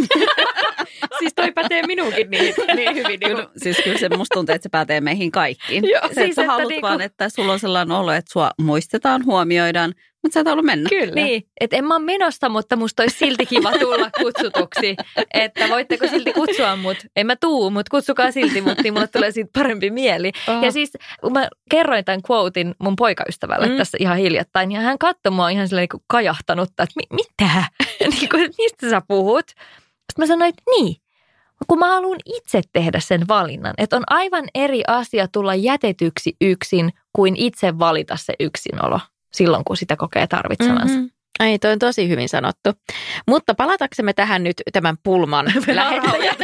siis toi pätee minuunkin niin, niin hyvin. Niin siis kyllä se musta tuntuu, että se pätee meihin kaikkiin. Joo, se, siis, että sä haluat niinku... vaan, että sulla on sellainen olo, että sua muistetaan, huomioidaan, mutta sä et ollut mennä. Kyllä. Niin, että en mä ole menossa, mutta musta olisi silti kiva tulla kutsutuksi. Että voitteko silti kutsua mut? En mä tuu, mutta kutsukaa silti mut, niin mulle tulee siitä parempi mieli. Oho. Ja siis kun mä kerroin tämän quotein mun poikaystävälle mm. tässä ihan hiljattain, ja hän katsoi mua ihan silleen niin kajahtanutta, että mitä? niin kuin, mistä sä puhut? Sitten mä sanoin, että niin, kun mä haluan itse tehdä sen valinnan. Että on aivan eri asia tulla jätetyksi yksin kuin itse valita se yksinolo silloin, kun sitä kokee tarvitsevansa. Mm-hmm. Ei, toi on tosi hyvin sanottu. Mutta palataksemme tähän nyt tämän pulman lähettäjän.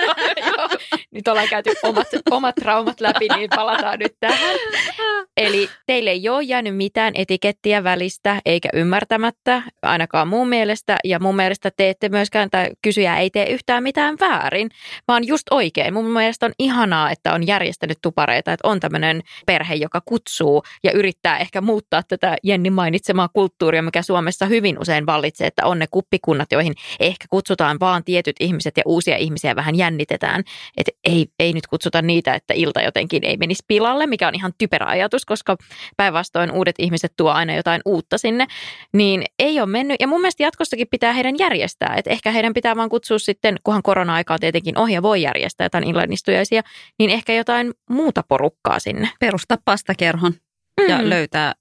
nyt ollaan käyty omat, omat traumat läpi, niin palataan nyt tähän. Eli teille ei ole jäänyt mitään etikettiä välistä eikä ymmärtämättä, ainakaan mun mielestä. Ja mun mielestä te ette myöskään, tai kysyjä ei tee yhtään mitään väärin, vaan just oikein. Mun mielestä on ihanaa, että on järjestänyt tupareita, että on tämmöinen perhe, joka kutsuu ja yrittää ehkä muuttaa tätä Jenni mainitsemaa kulttuuria, mikä Suomessa hyvin usein vallitsee, että on ne kuppikunnat, joihin ehkä kutsutaan vaan tietyt ihmiset ja uusia ihmisiä vähän jännitetään. Että ei, ei nyt kutsuta niitä, että ilta jotenkin ei menisi pilalle, mikä on ihan typerä ajatus, koska päinvastoin uudet ihmiset tuo aina jotain uutta sinne. Niin ei ole mennyt. Ja mun mielestä jatkossakin pitää heidän järjestää. Että ehkä heidän pitää vaan kutsua sitten, kunhan korona-aika on tietenkin ohja voi järjestää jotain illanistujaisia, niin ehkä jotain muuta porukkaa sinne. Perustaa pastakerhon mm. ja löytää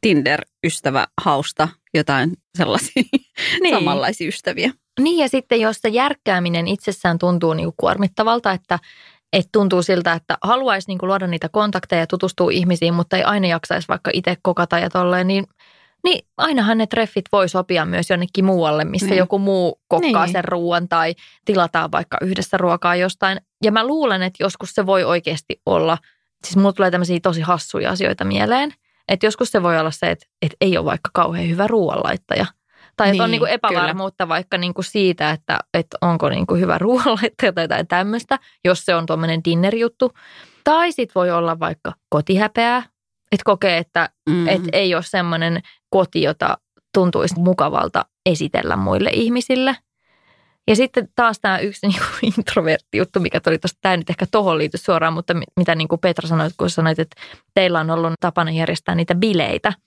Tinder-ystävä hausta jotain sellaisia niin. samanlaisia ystäviä. Niin ja sitten jos se järkkääminen itsessään tuntuu niin kuormittavalta, että, että tuntuu siltä, että haluaisi niin luoda niitä kontakteja ja tutustua ihmisiin, mutta ei aina jaksaisi vaikka itse kokata ja tolleen, niin niin ainahan ne treffit voi sopia myös jonnekin muualle, missä niin. joku muu kokkaa niin. sen ruoan tai tilataan vaikka yhdessä ruokaa jostain. Ja mä luulen, että joskus se voi oikeasti olla, siis mulla tulee tämmöisiä tosi hassuja asioita mieleen, että joskus se voi olla se, että, että ei ole vaikka kauhean hyvä ruoanlaittaja – tai niin, on niin kuin epävarmuutta kyllä. vaikka niin kuin siitä, että, että onko niin kuin hyvä ruoanlaittaja tai jotain tämmöistä, jos se on tuommoinen dinnerjuttu. Tai sitten voi olla vaikka kotihäpeää, että kokee, että, mm-hmm. että ei ole semmoinen koti, jota tuntuisi mukavalta esitellä muille ihmisille. Ja sitten taas tämä yksi niin kuin introvertti juttu, mikä tuli tuosta, tämä nyt ehkä tohon liity suoraan, mutta mitä niin kuin Petra sanoi, kun sanoit, että teillä on ollut tapana järjestää niitä bileitä –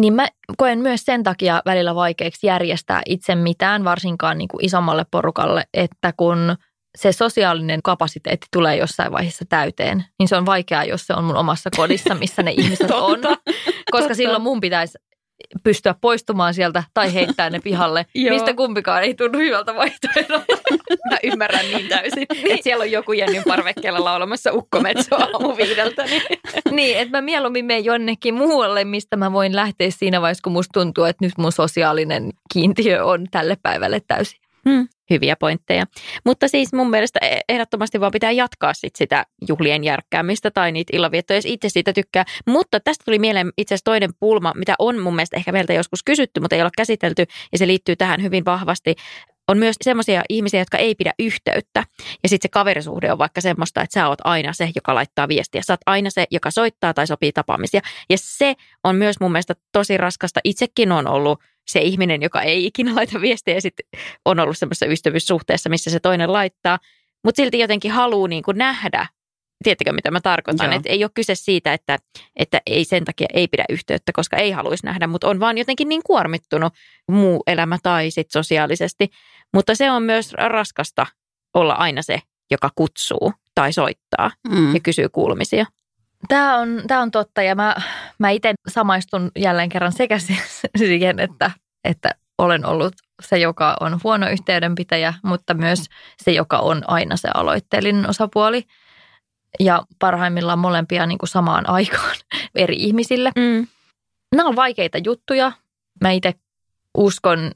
Niin mä koen myös sen takia välillä vaikeaksi järjestää itse mitään, varsinkaan niin kuin isommalle porukalle, että kun se sosiaalinen kapasiteetti tulee jossain vaiheessa täyteen, niin se on vaikeaa, jos se on mun omassa kodissa, missä ne ihmiset on. Koska silloin mun pitäisi pystyä poistumaan sieltä tai heittää ne pihalle, mistä kumpikaan ei tunnu hyvältä vaihtoehdolta. Mä ymmärrän niin täysin, että siellä on joku Jennyn parvekkeella laulamassa ukkometsoa aamu viideltä. Niin, niin että mä mieluummin menen jonnekin muualle, mistä mä voin lähteä siinä vaiheessa, kun musta tuntuu, että nyt mun sosiaalinen kiintiö on tälle päivälle täysin. Hmm, hyviä pointteja. Mutta siis mun mielestä e- ehdottomasti vaan pitää jatkaa sit sitä juhlien järkkäämistä tai niitä illanviettoja, jos itse siitä tykkää. Mutta tästä tuli mieleen itse asiassa toinen pulma, mitä on mun mielestä ehkä meiltä joskus kysytty, mutta ei ole käsitelty ja se liittyy tähän hyvin vahvasti on myös semmoisia ihmisiä, jotka ei pidä yhteyttä. Ja sitten se kaverisuhde on vaikka semmoista, että sä oot aina se, joka laittaa viestiä. Sä oot aina se, joka soittaa tai sopii tapaamisia. Ja se on myös mun mielestä tosi raskasta. Itsekin on ollut se ihminen, joka ei ikinä laita viestiä ja sitten on ollut semmoisessa ystävyyssuhteessa, missä se toinen laittaa. Mutta silti jotenkin haluaa niin kuin nähdä Tiedättekö, mitä mä tarkoitan? Että ei ole kyse siitä, että, että ei sen takia ei pidä yhteyttä, koska ei haluaisi nähdä, mutta on vaan jotenkin niin kuormittunut muu elämä tai sit sosiaalisesti. Mutta se on myös raskasta olla aina se, joka kutsuu tai soittaa mm. ja kysyy kuulumisia. Tämä on, tämä on totta ja mä, mä itse samaistun jälleen kerran sekä siihen, että, että olen ollut se, joka on huono yhteydenpitäjä, mutta myös se, joka on aina se aloitteellinen osapuoli – ja parhaimmillaan molempia niin kuin samaan aikaan eri ihmisille. Mm. Nämä on vaikeita juttuja. Mä itse uskon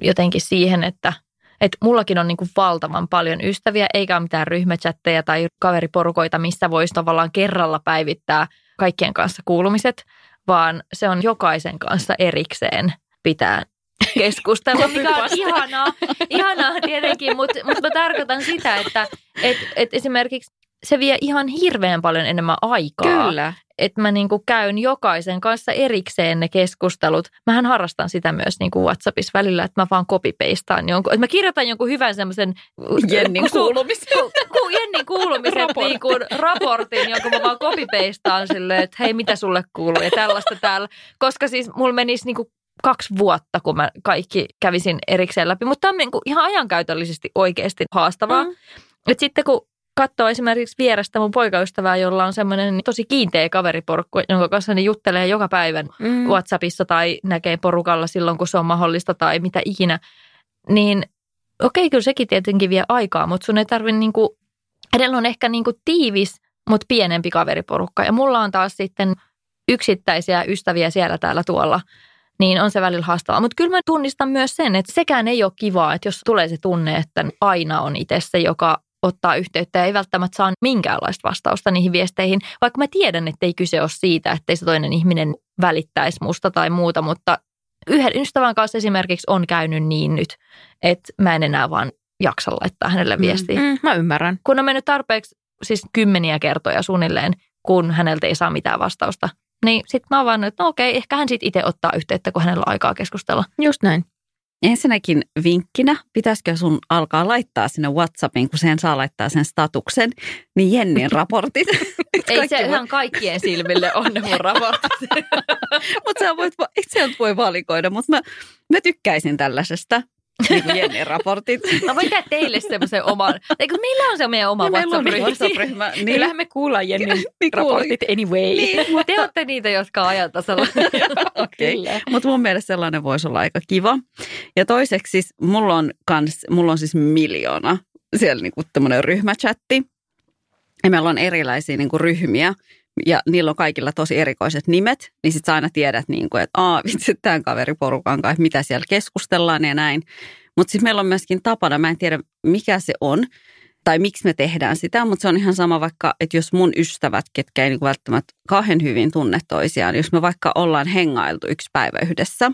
jotenkin siihen, että, että mullakin on niin kuin valtavan paljon ystäviä, eikä ole mitään ryhmächatteja tai kaveriporukoita, missä voisi tavallaan kerralla päivittää kaikkien kanssa kuulumiset, vaan se on jokaisen kanssa erikseen pitää keskustella, mikä on ihanaa, ihanaa tietenkin, mutta, mutta mä tarkoitan sitä, että et, et esimerkiksi se vie ihan hirveän paljon enemmän aikaa. Kyllä. Että mä niinku käyn jokaisen kanssa erikseen ne keskustelut. Mähän harrastan sitä myös niinku WhatsAppissa välillä, että mä vaan kopipeistaan jonkun. Että mä kirjoitan jonkun hyvän semmoisen Jennin kuulumisen. Ku, ku, Jennin kuulumisen niinku raportin, jonka mä vaan kopipeistaan silleen, että hei mitä sulle kuuluu ja tällaista täällä. Koska siis mulla menisi niinku kaksi vuotta, kun mä kaikki kävisin erikseen läpi. Mutta tämä on niinku ihan ajankäytöllisesti oikeasti haastavaa. Mm. Et sitten kun katsoo esimerkiksi vierestä mun poikaystävää, jolla on semmoinen tosi kiinteä kaveriporukku, jonka kanssa ne juttelee joka päivän mm. WhatsAppissa tai näkee porukalla silloin, kun se on mahdollista tai mitä ikinä. Niin okei, kyllä sekin tietenkin vie aikaa, mutta sun ei tarvitse niinku, edellä on ehkä niinku tiivis, mutta pienempi kaveriporukka. Ja mulla on taas sitten yksittäisiä ystäviä siellä täällä tuolla, niin on se välillä haastavaa. Mutta kyllä mä tunnistan myös sen, että sekään ei ole kivaa, että jos tulee se tunne, että aina on itse se, joka ottaa yhteyttä ja ei välttämättä saa minkäänlaista vastausta niihin viesteihin, vaikka mä tiedän, että ei kyse ole siitä, että ei se toinen ihminen välittäisi musta tai muuta, mutta yhden ystävän kanssa esimerkiksi on käynyt niin nyt, että mä en enää vaan jaksa laittaa hänelle mm, viestiä. Mm, mm, mä ymmärrän. Kun on mennyt tarpeeksi siis kymmeniä kertoja suunnilleen, kun häneltä ei saa mitään vastausta, niin sitten mä oon vaan, että no okei, ehkä hän sitten itse ottaa yhteyttä, kun hänellä on aikaa keskustella. Just näin. Ensinnäkin vinkkinä, pitäisikö sun alkaa laittaa sinne WhatsAppiin, kun sen saa laittaa sen statuksen, niin Jennin raportit. Ei se ihan kaikkien silmille on ne mun raportit. mutta sä voit, itse voi valikoida, mutta mä, mä tykkäisin tällaisesta niin kuin Jennin raportit. Mä voin tehdä teille semmoisen oman. Eikö meillä on se meidän oma WhatsApp-ryhmä? WhatsApp-ryhmä. Niin. Kyllähän me kuullaan Jennin niin raportit anyway. Niin. Te olette niitä, jotka on ajan tasalla. okay. Mutta mun mielestä sellainen voisi olla aika kiva. Ja toiseksi siis mulla on, kans, mulla on siis miljoona siellä niinku tämmöinen ryhmächatti. Ja meillä on erilaisia niinku ryhmiä ja niillä on kaikilla tosi erikoiset nimet, niin sitten sä aina tiedät, niin kuin, että aa, vitsi, tämän kaveriporukan kanssa, mitä siellä keskustellaan ja näin. Mutta sitten meillä on myöskin tapana, mä en tiedä mikä se on, tai miksi me tehdään sitä, mutta se on ihan sama vaikka, että jos mun ystävät, ketkä ei niin välttämättä kauhean hyvin tunne toisiaan, jos me vaikka ollaan hengailtu yksi päivä yhdessä,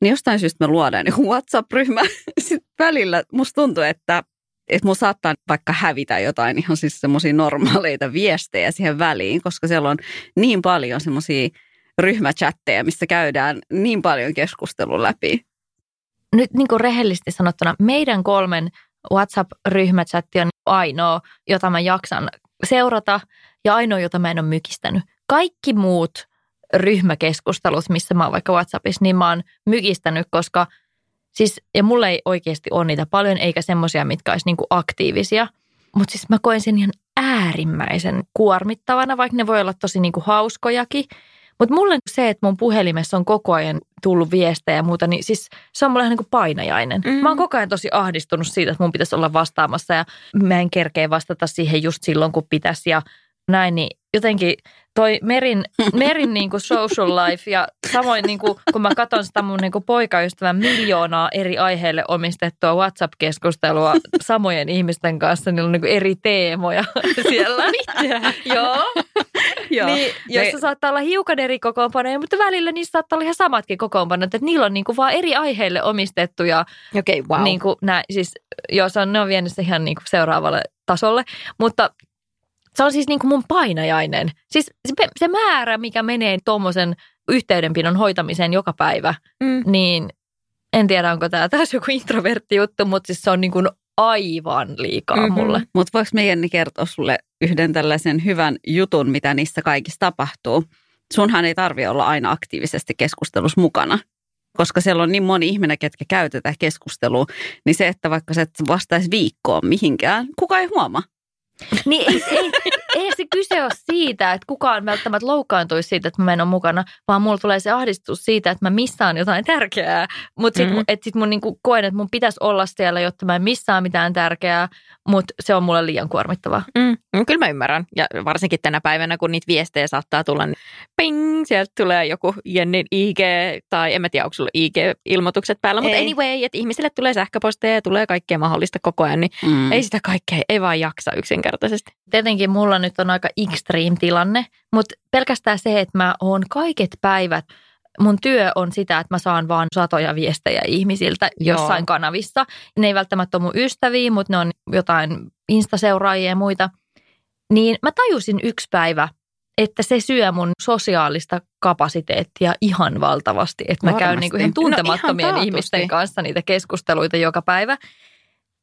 niin jostain syystä me luodaan niin WhatsApp-ryhmä. Sitten välillä musta tuntuu, että että mun saattaa vaikka hävitä jotain ihan siis semmoisia normaaleita viestejä siihen väliin, koska siellä on niin paljon semmoisia ryhmächatteja, missä käydään niin paljon keskustelun läpi. Nyt niin kuin rehellisesti sanottuna, meidän kolmen WhatsApp-ryhmächatti on ainoa, jota mä jaksan seurata ja ainoa, jota mä en ole mykistänyt. Kaikki muut ryhmäkeskustelut, missä mä oon vaikka WhatsAppissa, niin mä oon mykistänyt, koska siis, ja mulle ei oikeasti ole niitä paljon, eikä semmoisia, mitkä olisi niinku aktiivisia. Mutta siis mä koen sen ihan äärimmäisen kuormittavana, vaikka ne voi olla tosi niinku hauskojakin. Mutta mulle se, että mun puhelimessa on koko ajan tullut viestejä ja muuta, niin siis se on mulle ihan niin kuin painajainen. Mm. Mä oon koko ajan tosi ahdistunut siitä, että mun pitäisi olla vastaamassa ja mä en kerkeä vastata siihen just silloin, kun pitäisi ja näin, niin jotenkin toi Merin, Merin niin kuin social life ja samoin niin kuin, kun mä katson sitä mun niin kuin poikaystävän miljoonaa eri aiheille omistettua WhatsApp-keskustelua samojen ihmisten kanssa, niillä on niin kuin eri teemoja siellä. Mitä? Joo. Joo. Niin, joissa Me- saattaa olla hiukan eri kokoonpanoja, mutta välillä niissä saattaa olla ihan samatkin kokoonpanot, että niillä on niin kuin vaan eri aiheille omistettuja Okei, okay, wow. niin kuin nää, siis, joo, se on, ne on vienyt se ihan niin kuin seuraavalle tasolle. Mutta se on siis niin kuin mun painajainen. Siis se, se määrä, mikä menee tuommoisen yhteydenpidon hoitamiseen joka päivä, Mm. niin en tiedä, onko tämä taas joku introvertti juttu, mutta siis se on niin kuin aivan liikaa Mhm. mm-hmm. mulle. Mutta voiko me Jenni kertoa sulle yhden tällaisen hyvän jutun, mitä niissä kaikissa tapahtuu? Sunhan ei tarvi olla aina aktiivisesti keskustelussa mukana, koska siellä on niin moni ihminen, ketkä käy tätä keskustelua, niin se, että vaikka sä et vastaisi viikkoon mihinkään, kuka ei huomaa. Niin ei, ei, ei se kyse ole siitä, että kukaan välttämättä loukkaantuisi siitä, että mä en ole mukana, vaan mulla tulee se ahdistus siitä, että mä missaan jotain tärkeää. Mutta sitten mm. et sit mun niinku koen, että mun pitäisi olla siellä, jotta mä en missaa mitään tärkeää, mutta se on mulle liian kuormittavaa. Mm, mm, kyllä mä ymmärrän. Ja varsinkin tänä päivänä, kun niitä viestejä saattaa tulla, niin ping, sieltä tulee joku Jennin IG, tai en mä tiedä, onko sulla IG-ilmoitukset päällä. Mutta anyway, että ihmisille tulee sähköposteja ja tulee kaikkea mahdollista koko ajan, niin mm. ei sitä kaikkea, ei vaan jaksa yksinkertaisesti. Tietenkin mulla nyt on aika extreme tilanne, mutta pelkästään se, että mä oon kaiket päivät, mun työ on sitä, että mä saan vaan satoja viestejä ihmisiltä Joo. jossain kanavissa. Ne ei välttämättä ole mun ystäviä, mutta ne on jotain instaseuraajia ja muita. Niin mä tajusin yksi päivä, että se syö mun sosiaalista kapasiteettia ihan valtavasti. Että mä käyn Varmasti. niin kuin ihan No ihan tuntemattomien taatusti. ihmisten kanssa niitä keskusteluita joka päivä.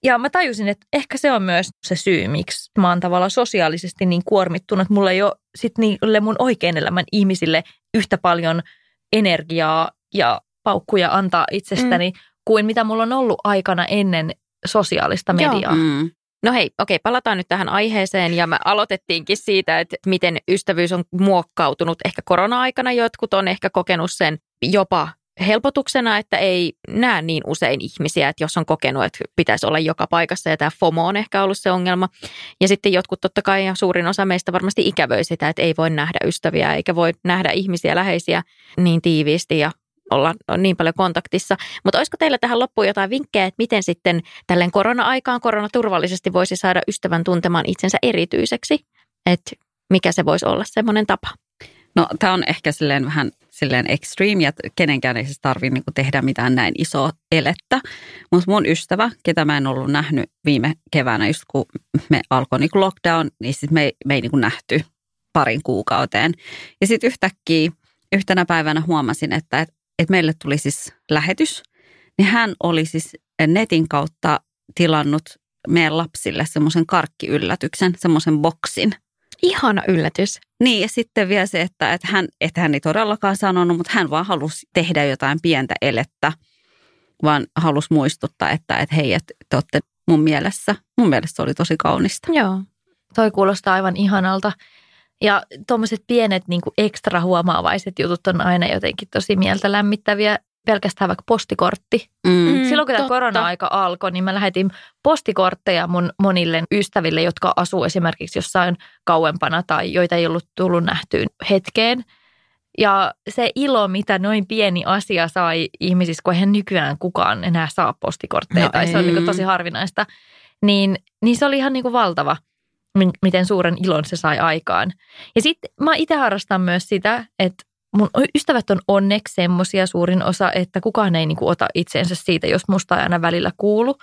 Ja mä tajusin, että ehkä se on myös se syy, miksi mä oon tavallaan sosiaalisesti niin kuormittunut, että mulla ei ole sit niille mun oikein elämän ihmisille yhtä paljon energiaa ja paukkuja antaa itsestäni mm. kuin mitä mulla on ollut aikana ennen sosiaalista Joo. mediaa. Mm. No hei, okei, palataan nyt tähän aiheeseen ja me aloitettiinkin siitä, että miten ystävyys on muokkautunut ehkä korona-aikana. Jotkut on ehkä kokenut sen jopa helpotuksena, että ei näe niin usein ihmisiä, että jos on kokenut, että pitäisi olla joka paikassa ja tämä FOMO on ehkä ollut se ongelma. Ja sitten jotkut totta kai ja suurin osa meistä varmasti ikävöi sitä, että ei voi nähdä ystäviä eikä voi nähdä ihmisiä läheisiä niin tiiviisti ja olla niin paljon kontaktissa. Mutta olisiko teillä tähän loppuun jotain vinkkejä, että miten sitten tälleen korona-aikaan koronaturvallisesti voisi saada ystävän tuntemaan itsensä erityiseksi? Että mikä se voisi olla semmoinen tapa? No tämä on ehkä silleen vähän silleen extreme ja kenenkään ei siis tarvitse niinku tehdä mitään näin isoa elettä. Mutta mun ystävä, ketä mä en ollut nähnyt viime keväänä, just kun me alkoi niinku lockdown, niin sit me, ei- me ei niinku nähty parin kuukauteen. Ja sitten yhtäkkiä yhtenä päivänä huomasin, että et, et meille tuli siis lähetys. Niin hän oli siis netin kautta tilannut meidän lapsille semmoisen karkkiyllätyksen, semmoisen boksin. Ihana yllätys. Niin ja sitten vielä se, että, että hän, että hän ei todellakaan sanonut, mutta hän vaan halusi tehdä jotain pientä elettä, vaan halusi muistuttaa, että, että hei, että te olette mun mielessä. Mun mielestä se oli tosi kaunista. Joo. Toi kuulostaa aivan ihanalta. Ja tuommoiset pienet niin kuin ekstra huomaavaiset jutut on aina jotenkin tosi mieltä lämmittäviä. Pelkästään vaikka postikortti. Mm. Mm, Silloin kun tämä korona-aika alkoi, niin mä lähetin postikortteja mun monille ystäville, jotka asuu esimerkiksi jossain kauempana tai joita ei ollut tullut nähtyyn hetkeen. Ja se ilo, mitä noin pieni asia sai ihmisissä, kun eihän nykyään kukaan enää saa postikortteja No tai se on ei. niin kuin tosi harvinaista, niin, niin se oli ihan niin kuin valtava, mi- miten suuren ilon se sai aikaan. Ja sitten mä itse harrastan myös sitä, että mun ystävät on onneksi semmoisia suurin osa, että kukaan ei niinku ota itseensä siitä, jos musta ei aina välillä kuulu.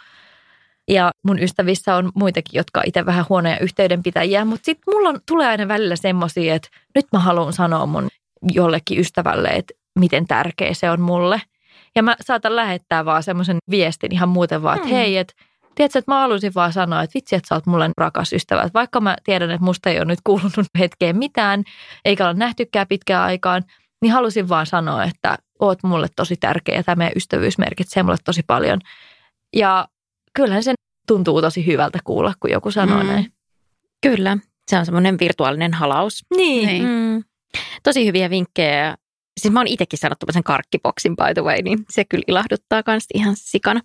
Ja mun ystävissä on muitakin, jotka on itse vähän huonoja yhteydenpitäjiä, mutta sitten mulla on, tulee aina välillä semmoisia, että nyt mä haluan sanoa mun jollekin ystävälle, että miten tärkeä se on mulle. Ja mä saatan lähettää vaan semmoisen viestin ihan muuten vaan, että Hmm. hei, että tiedätkö, että mä haluaisin vaan sanoa, että vitsi, että sä oot mulle rakas ystävä. Että vaikka mä tiedän, että musta ei ole nyt kuulunut hetkeen mitään, eikä ole nähtykään pitkään aikaan, niin halusin vaan sanoa, että oot mulle tosi tärkeä ja tämä meidän ystävyys merkitsee mulle tosi paljon. Ja kyllähän se tuntuu tosi hyvältä kuulla, kun joku sanoo mm. näin. Kyllä, se on semmoinen virtuaalinen halaus. Niin. niin. Mm. Tosi hyviä vinkkejä. Siis mä oon itsekin saanut sen karkkipoksin by the way, niin se kyllä ilahduttaa kans ihan sikana.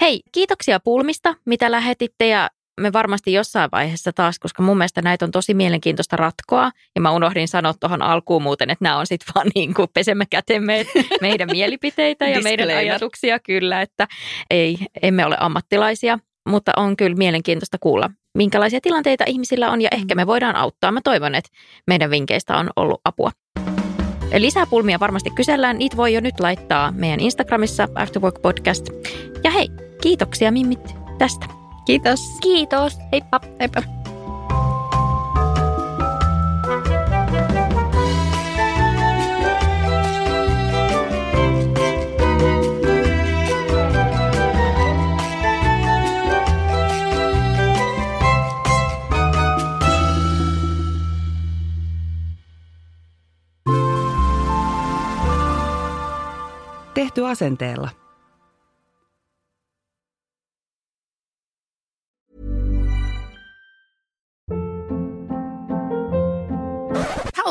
Hei, kiitoksia pulmista, mitä lähetitte ja me varmasti jossain vaiheessa taas, koska mun mielestä näitä on tosi mielenkiintoista ratkoa. Ja mä unohdin sanoa tuohon alkuun muuten, että nämä on sitten vaan niin kuin pesemme kätemme meidän mielipiteitä ja meidän ajatuksia kyllä, että ei, emme ole ammattilaisia. Mutta on kyllä mielenkiintoista kuulla, minkälaisia tilanteita ihmisillä on ja ehkä me voidaan auttaa. Mä toivon, että meidän vinkkeistä on ollut apua. Lisää pulmia varmasti kysellään. Niitä voi jo nyt laittaa meidän Instagramissa Afterwork Podcast. Ja hei, kiitoksia Mimmit tästä. Kiitos. Kiitos. Heippa. Heippa. Tehty asenteella.